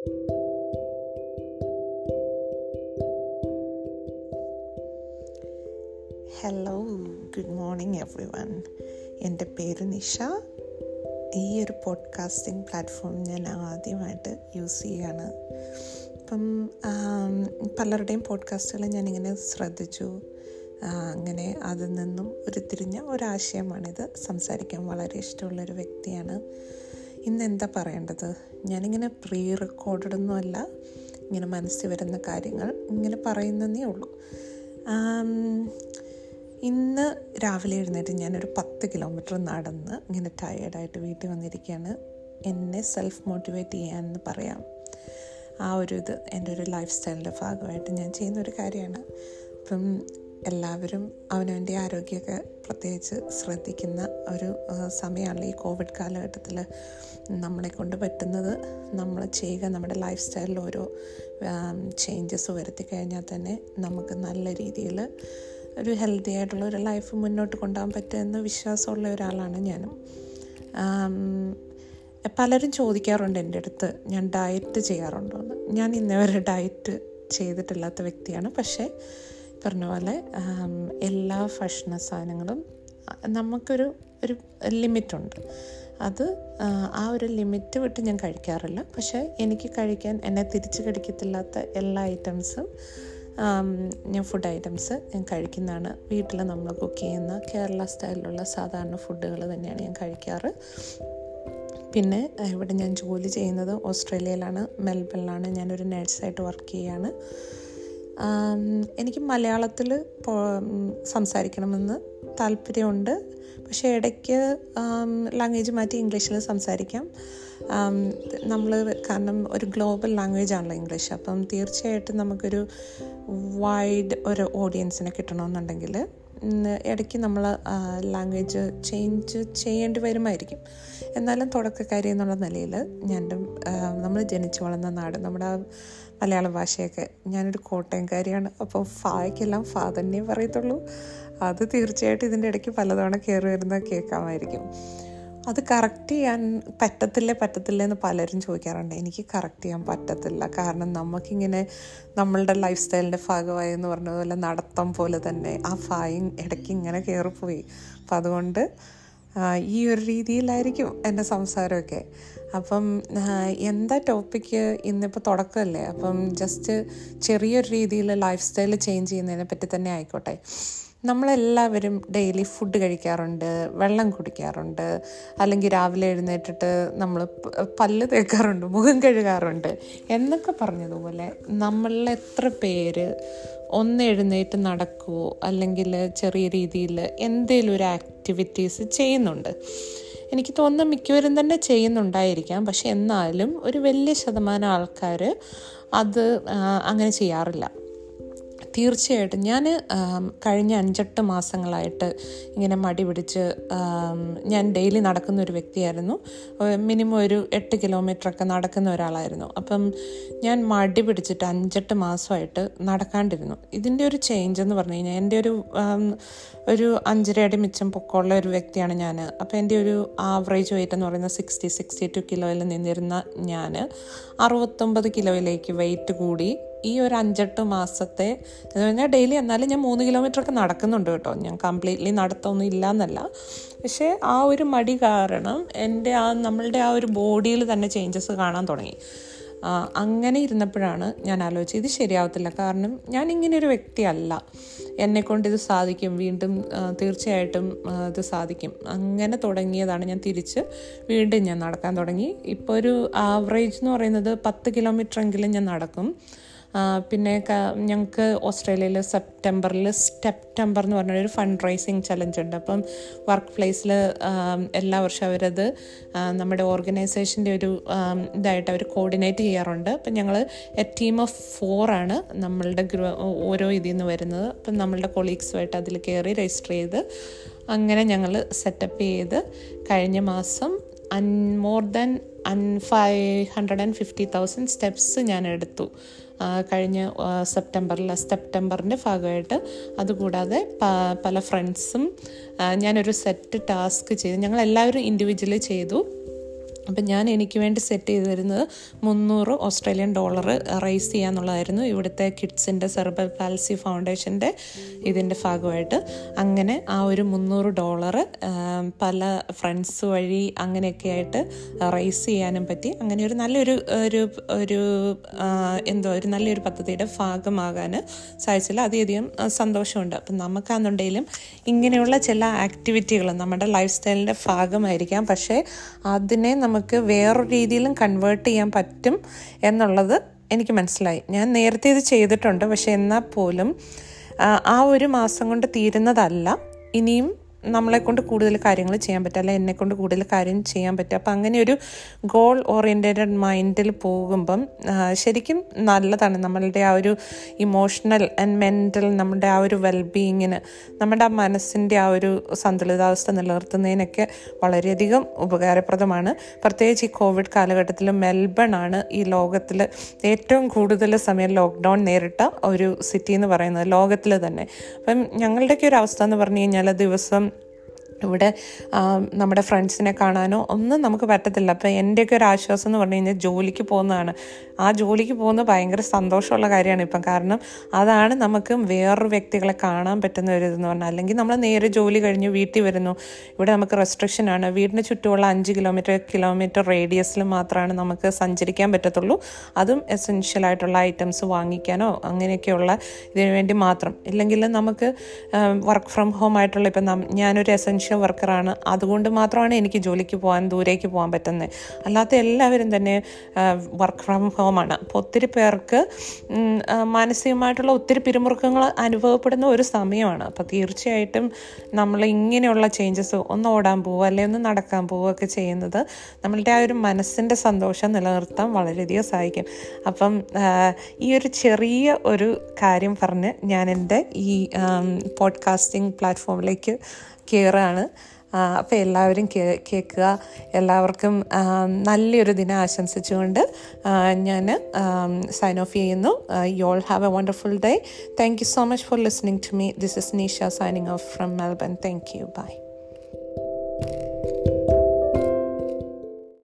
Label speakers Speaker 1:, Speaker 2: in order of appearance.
Speaker 1: Hello good morning everyone എന്റെ പേര് നിഷ. ഈ ഒരു പോഡ്കാസ്റ്റിംഗ് പ്ലാറ്റ്ഫോം ഞാൻ ആദ്യമായിട്ട് യൂസ് ചെയ്യുകയാണ്. അപ്പം പലരുടെയും പോഡ്കാസ്റ്റുകൾ ഞാനിങ്ങനെ ശ്രദ്ധിച്ചു. അങ്ങനെ അതിൽ നിന്നും ഉരുത്തിരിഞ്ഞ ഒരാശയമാണിത്. സംസാരിക്കാൻ വളരെ ഇഷ്ടമുള്ളൊരു വ്യക്തിയാണ്. ഇന്ന് എന്താ പറയേണ്ടത്? ഞാനിങ്ങനെ പ്രീ റെക്കോർഡഡ് ഒന്നുമല്ല ഇങ്ങനെ മനസ്സിൽ വരുന്ന കാര്യങ്ങൾ ഇങ്ങനെ പറയുന്നതേ ഉള്ളൂ. ഇന്ന് രാവിലെ എഴുന്നേറ്റ് ഞാനൊരു പത്ത് കിലോമീറ്റർ നടന്ന് ഇങ്ങനെ ടയേർഡായിട്ട് വീട്ടിൽ വന്നിരിക്കുകയാണ്. എന്നെ സെൽഫ് മോട്ടിവേറ്റ് ചെയ്യാമെന്ന് പറയാം. ആ ഒരു ഇത് എന്റെ ഒരു ലൈഫ് സ്റ്റൈലിന്റെ ഭാഗമായിട്ട് ഞാൻ ചെയ്യുന്ന ഒരു കാര്യമാണ്. അപ്പം എല്ലാവരും അവനവന്റെ ആരോഗ്യമൊക്കെ പ്രത്യേകിച്ച് ശ്രദ്ധിക്കുന്ന ഒരു സമയമാണ് ഈ കോവിഡ് കാലഘട്ടത്തിൽ നമ്മളെ കൊണ്ട് പറ്റുന്നത്. നമ്മൾ ചെയ്യുക നമ്മുടെ ലൈഫ് സ്റ്റൈലിൽ ഓരോ ചേഞ്ചസ് വരുത്തി കഴിഞ്ഞാൽ തന്നെ നമുക്ക് നല്ല രീതിയിൽ ഒരു ഹെൽത്തി ആയിട്ടുള്ള ഒരു ലൈഫ് മുന്നോട്ട് കൊണ്ടുപോകാൻ പറ്റുമെന്ന് വിശ്വാസമുള്ള ഒരാളാണ് ഞാനും. പലരും ചോദിക്കാറുണ്ട് എന്റെ അടുത്ത് ഞാൻ ഡയറ്റ് ചെയ്യാറുണ്ടോ എന്ന് ഞാൻ ഇന്നേ വരെ ഡയറ്റ് ചെയ്തിട്ടില്ലാത്ത വ്യക്തിയാണ്. പക്ഷേ പറഞ്ഞ പോലെ എല്ലാ ഭക്ഷണ സാധനങ്ങളും നമുക്കൊരു ഒരു ലിമിറ്റുണ്ട്. അത് ആ ഒരു ലിമിറ്റ് വിട്ട് ഞാൻ കഴിക്കാറില്ല. പക്ഷേ എനിക്ക് കഴിക്കാൻ എന്നെ തിരിച്ചു കടിക്കത്തില്ലാത്ത എല്ലാ ഐറ്റംസും ഞാൻ ഫുഡ് ഐറ്റംസ് ഞാൻ കഴിക്കുന്നതാണ്. വീട്ടിൽ നമ്മൾ കുക്ക് ചെയ്യുന്ന കേരള സ്റ്റൈലിലുള്ള സാധാരണ ഫുഡുകൾ തന്നെയാണ് ഞാൻ കഴിക്കാറ്. പിന്നെ ഇവിടെ ഞാൻ ജോലി ചെയ്യുന്നത് ഓസ്ട്രേലിയയിലാണ്. മെൽബണിലാണ്. ഞാനൊരു നേഴ്സായിട്ട് വർക്ക് ചെയ്യുകയാണ് എനിക്ക് മലയാളത്തിൽ സംസാരിക്കണമെന്ന് താല്പര്യമുണ്ട്. പക്ഷേ ഇടയ്ക്ക് ലാംഗ്വേജ് മാറ്റി ഇംഗ്ലീഷിൽ സംസാരിക്കാം. നമ്മൾ കാരണം ഒരു ഗ്ലോബൽ ലാംഗ്വേജ് ആണല്ലോ ഇംഗ്ലീഷ്. അപ്പം തീർച്ചയായിട്ടും നമുക്കൊരു വൈഡ് ഒരു ഓഡിയൻസിനെ കിട്ടണമെന്നുണ്ടെങ്കിൽ ഇടയ്ക്ക് നമ്മൾ ലാംഗ്വേജ് ചേഞ്ച് ചെയ്യേണ്ടി വരുമായിരിക്കും. എന്നാലും തുടക്കക്കാരി എന്നുള്ള നിലയിൽ ഞാൻ നമ്മൾ ജനിച്ചു വളർന്ന നാട് നമ്മുടെ മലയാള ഭാഷയൊക്കെ ഞാനൊരു കോട്ടയംകാരിയാണ്. അപ്പോൾ ഫായ്ക്കെല്ലാം ഫാ തന്നെ പറയത്തുള്ളൂ. അത് തീർച്ചയായിട്ടും ഇതിന്റെ ഇടയ്ക്ക് പലതവണ കയറി വരുന്ന കേൾക്കാമായിരിക്കും. അത് കറക്റ്റ് ചെയ്യാൻ പറ്റത്തില്ലേ പറ്റത്തില്ല എന്ന് പലരും ചോദിക്കാറുണ്ട്. എനിക്ക് കറക്റ്റ് ചെയ്യാൻ പറ്റത്തില്ല. കാരണം നമുക്കിങ്ങനെ നമ്മളുടെ ലൈഫ് സ്റ്റൈലിന്റെ ഭാഗമായി എന്ന് പറഞ്ഞതുപോലെ നടത്തം പോലെ തന്നെ ആ ഫായും ഇടയ്ക്ക് ഇങ്ങനെ കയറിപ്പോയി അപ്പം അതുകൊണ്ട് ഈ ഒരു രീതിയിലായിരിക്കും എന്റെ സംസാരമൊക്കെ. അപ്പം എന്താ ടോപ്പിക്ക് ഇന്നിപ്പോൾ തുടക്കമല്ലേ അപ്പം ജസ്റ്റ് ചെറിയൊരു രീതിയിൽ ലൈഫ് സ്റ്റൈൽ ചേഞ്ച് ചെയ്യുന്നതിനെ പറ്റി തന്നെ ആയിക്കോട്ടെ. നമ്മളെല്ലാവരും ഡെയിലി ഫുഡ് കഴിക്കാറുണ്ട് വെള്ളം കുടിക്കാറുണ്ട് അല്ലെങ്കിൽ രാവിലെ എഴുന്നേറ്റിട്ട് നമ്മൾ പല്ല് തേക്കാറുണ്ട് മുഖം കഴുകാറുണ്ട്. എന്നൊക്കെ പറഞ്ഞതുപോലെ നമ്മളിൽ എത്ര പേര് ഒന്ന് എഴുന്നേറ്റ് നടക്കുവോ അല്ലെങ്കിൽ ചെറിയ രീതിയിൽ എന്തെങ്കിലും ഒരു ആക്ടിവിറ്റീസ് ചെയ്യുന്നുണ്ട്. എനിക്ക് തോന്നുന്നത് മിക്കവരും തന്നെ ചെയ്യുന്നുണ്ടായിരിക്കാം. പക്ഷെ എന്നാലും ഒരു വലിയ ശതമാനം ആൾക്കാർ അത് അങ്ങനെ ചെയ്യാറില്ല. തീർച്ചയായിട്ടും. ഞാൻ കഴിഞ്ഞ അഞ്ചെട്ട് മാസങ്ങളായിട്ട് ഇങ്ങനെ മടി പിടിച്ച് ഞാൻ ഡെയിലി നടക്കുന്ന ഒരു വ്യക്തിയായിരുന്നു. മിനിമം ഒരു എട്ട് കിലോമീറ്റർ ഒക്കെ നടക്കുന്ന ഒരാളായിരുന്നു. അപ്പം ഞാൻ മടി പിടിച്ചിട്ട് അഞ്ചെട്ട് മാസമായിട്ട് നടക്കാണ്ടിരുന്നു. ഇതിന്റെ ഒരു ചേഞ്ച് എന്ന് പറഞ്ഞു കഴിഞ്ഞാൽ എന്റെ ഒരു ഒരു അഞ്ചര അടി മിച്ചം പൊക്കമുള്ള ഒരു വ്യക്തിയാണ് ഞാൻ അപ്പം എന്റെ ഒരു ആവറേജ് വെയിറ്റ് എന്ന് പറയുന്നത് സിക്സ്റ്റി സിക്സ്റ്റി ടു കിലോയിൽ നിന്നിരുന്ന ഞാൻ അറുപത്തൊമ്പത് കിലോയിലേക്ക് വെയിറ്റ് കൂടി ഈ ഒരു അഞ്ചെട്ട് മാസത്തെ എന്ന് പറഞ്ഞാൽ ഡെയിലി എന്നാലും ഞാൻ മൂന്ന് കിലോമീറ്റർ ഒക്കെ നടക്കുന്നുണ്ട് കേട്ടോ. ഞാൻ കംപ്ലീറ്റ്ലി നടത്തൊന്നും ഇല്ല എന്നല്ല പക്ഷേ ആ ഒരു മടി കാരണം എന്റെ ആ നമ്മളുടെ ആ ഒരു ബോഡിയിൽ തന്നെ ചേഞ്ചസ് കാണാൻ തുടങ്ങി. അങ്ങനെ ഇരുന്നപ്പോഴാണ് ഞാൻ ആലോചിച്ചത് ഇത് ശരിയാവത്തില്ല. കാരണം ഞാൻ ഇങ്ങനെ ഒരു വ്യക്തിയല്ല. എന്നെക്കൊണ്ട് ഇത് സാധിക്കും. വീണ്ടും തീർച്ചയായിട്ടും ഇത് സാധിക്കും. അങ്ങനെ തുടങ്ങിയതാണ് ഞാൻ തിരിച്ച് വീണ്ടും ഞാൻ നടക്കാൻ തുടങ്ങി. ഇപ്പോൾ ഒരു ആവറേജ് എന്ന് പറയുന്നത് പത്ത് കിലോമീറ്റർ എങ്കിലും ഞാൻ നടക്കും. പിന്നെ ഞങ്ങൾക്ക് ഓസ്ട്രേലിയയിൽ സെപ്റ്റംബറിൽ സെപ്റ്റംബർ എന്ന് പറഞ്ഞൊരു ഫണ്ട് റൈസിങ് ചലഞ്ച് ഉണ്ട്. അപ്പം വർക്ക് പ്ലേസിൽ എല്ലാ വർഷവും അവരത് നമ്മുടെ ഓർഗനൈസേഷന്റെ ഒരു ഇതായിട്ട് അവർ കോർഡിനേറ്റ് ചെയ്യാറുണ്ട്. അപ്പം ഞങ്ങൾ എ ടീം ഓഫ് ഫോറാണ് നമ്മളുടെ ഗ്രൂ ഓരോ ഇതിൽ നിന്ന് വരുന്നത്. അപ്പം നമ്മളുടെ കൊളീഗ്സുമായിട്ട് അതിൽ കയറി രജിസ്റ്റർ ചെയ്ത് അങ്ങനെ ഞങ്ങൾ സെറ്റപ്പ് ചെയ്ത് കഴിഞ്ഞ മാസം an more than an five hundred and fifty thousand steps ഞാൻ എടുത്തു. കഴിഞ്ഞ സെപ്റ്റംബറിൽ സെപ്റ്റംബറിന്റെ ഭാഗമായിട്ട്. അതുകൂടാതെ പല ഫ്രണ്ട്സും ഞാനൊരു സെറ്റ് ടാസ്ക് ചെയ്തു. ഞങ്ങൾ എല്ലാവരും ഇൻഡിവിജ്വലി ചെയ്തു. അപ്പം ഞാൻ എനിക്ക് വേണ്ടി സെറ്റ് ചെയ്ത് തരുന്നത് മുന്നൂറ് ഓസ്ട്രേലിയൻ ഡോളർ റൈസ് ചെയ്യാന്നുള്ളതായിരുന്നു ഇവിടുത്തെ കിഡ്സിന്റെ സെർബൽ പാൽസി ഫൗണ്ടേഷന്റെ ഇതിന്റെ ഭാഗമായിട്ട്. അങ്ങനെ ആ ഒരു മുന്നൂറ് ഡോളർ പല ഫ്രണ്ട്സ് വഴി അങ്ങനെയൊക്കെ ആയിട്ട് റൈസ് ചെയ്യാനും പറ്റി. അങ്ങനെ ഒരു നല്ലൊരു ഒരു ഒരു എന്തോ ഒരു നല്ലൊരു പദ്ധതിയുടെ ഭാഗമാകാൻ സാധിച്ചില്ല. അധികം സന്തോഷമുണ്ട്. അപ്പം നമുക്കാണെന്നുണ്ടെങ്കിലും ഇങ്ങനെയുള്ള ചില ആക്ടിവിറ്റികൾ നമ്മുടെ ലൈഫ് സ്റ്റൈലിന്റെ ഭാഗമായിരിക്കാം. പക്ഷേ അതിനെ നമുക്ക് വേറൊരു രീതിയിലും കൺവേർട്ട് ചെയ്യാൻ പറ്റും എന്നുള്ളത് എനിക്ക് മനസ്സിലായി. ഞാൻ നേരത്തെ ഇത് ചെയ്തിട്ടുണ്ട്. പക്ഷേ എന്നാൽ പോലും ആ, ഒരു മാസം കൊണ്ട് തീരുന്നതല്ല. ഇനിയും നമ്മളെ കൊണ്ട് കൂടുതൽ കാര്യങ്ങൾ ചെയ്യാൻ പറ്റും അല്ലെ എന്നെ കൊണ്ട് കൂടുതൽ കാര്യം ചെയ്യാൻ പറ്റും അപ്പം അങ്ങനെ ഒരു ഗോൾ ഓറിയന്റഡ് മൈൻഡിൽ പോകുമ്പം ശരിക്കും നല്ലതാണ് നമ്മളുടെ ആ ഒരു ഇമോഷണൽ ആൻഡ് മെന്റൽ നമ്മുടെ ആ ഒരു വെൽബീയിങ്ങിന് നമ്മുടെ ആ മനസ്സിന്റെ ആ ഒരു സന്തുലിതാവസ്ഥ നിലനിർത്തുന്നതിനൊക്കെ വളരെയധികം ഉപകാരപ്രദമാണ്. പ്രത്യേകിച്ച് ഈ കോവിഡ് കാലഘട്ടത്തിൽ മെൽബൺ ആണ് ഈ ലോകത്തിൽ ഏറ്റവും കൂടുതൽ സമയം ലോക്ക്ഡൗൺ നേരിട്ട ഒരു സിറ്റി എന്ന് പറയുന്നത് ലോകത്തിൽ തന്നെ. അപ്പം ഞങ്ങളുടെയൊക്കെ ഒരു അവസ്ഥ എന്ന് പറഞ്ഞു കഴിഞ്ഞാൽ ദിവസം ഇവിടെ നമ്മുടെ ഫ്രണ്ട്സിനെ കാണാനോ ഒന്നും നമുക്ക് പറ്റത്തില്ല. അപ്പം എന്റെയൊക്കെ ഒരു ആശ്വാസം എന്ന് പറഞ്ഞു കഴിഞ്ഞാൽ ജോലിക്ക് പോകുന്നതാണ്. ആ ജോലിക്ക് പോകുന്നത് ഭയങ്കര സന്തോഷമുള്ള കാര്യമാണ് ഇപ്പം. കാരണം അതാണ് നമുക്ക് വേറൊരു വ്യക്തികളെ കാണാൻ പറ്റുന്ന ഒരു ഇതെന്ന് പറഞ്ഞാൽ. അല്ലെങ്കിൽ നമ്മൾ നേരെ ജോലി കഴിഞ്ഞ് വീട്ടിൽ വരുന്നു. ഇവിടെ നമുക്ക് റെസ്ട്രിക്ഷൻ ആണ്. വീടിന് ചുറ്റുമുള്ള അഞ്ച് കിലോമീറ്റർ കിലോമീറ്റർ റേഡിയസിൽ മാത്രമാണ് നമുക്ക് സഞ്ചരിക്കാൻ പറ്റത്തുള്ളൂ. അതും എസെൻഷ്യൽ ആയിട്ടുള്ള ഐറ്റംസ് വാങ്ങിക്കാനോ അങ്ങനെയൊക്കെയുള്ള ഇതിനു വേണ്ടി മാത്രം. ഇല്ലെങ്കിൽ നമുക്ക് വർക്ക് ഫ്രം ഹോം ആയിട്ടുള്ള ഇപ്പം ഞാനൊരു എസെൻഷ്യൽ വർക്കറാണ്. അതുകൊണ്ട് മാത്രമാണ് എനിക്ക് ജോലിക്ക് പോകാൻ ദൂരേക്ക് പോകാൻ പറ്റുന്നത് അല്ലാത്ത എല്ലാവരും തന്നെ വർക്ക് ഫ്രം ഹോമാണ് അപ്പോൾ ഒത്തിരി പേർക്ക് മാനസികമായിട്ടുള്ള ഒത്തിരി പിരിമുറുക്കങ്ങൾ അനുഭവപ്പെടുന്ന ഒരു സമയമാണ്. അപ്പോൾ തീർച്ചയായിട്ടും നമ്മൾ ഇങ്ങനെയുള്ള ചേഞ്ചസ് ഒന്ന് ഓടാൻ പോവുക അല്ലെങ്കിൽ ഒന്ന് നടക്കാൻ പോവുകയൊക്കെ ചെയ്യുന്നത് നമ്മളുടെ ആ ഒരു മനസ്സിന്റെ സന്തോഷം നിലനിർത്താൻ വളരെയധികം സഹായിക്കും. അപ്പം ഈ ഒരു ചെറിയ ഒരു കാര്യം പറഞ്ഞ് ഞാൻ എന്റെ ഈ പോഡ്കാസ്റ്റിംഗ് പ്ലാറ്റ്ഫോമിലേക്ക് കയറുകയാണ് അപ്പോൾ എല്ലാവരും കേ- കേൾക്കുക. എല്ലാവർക്കും നല്ലൊരു ദിനം ആശംസിച്ചുകൊണ്ട് ഞാൻ സൈൻ ഓഫ് ചെയ്യുന്നു. You all have a wonderful day thank you so much for listening to me this is Nisha signing off from Melbourne thank you bye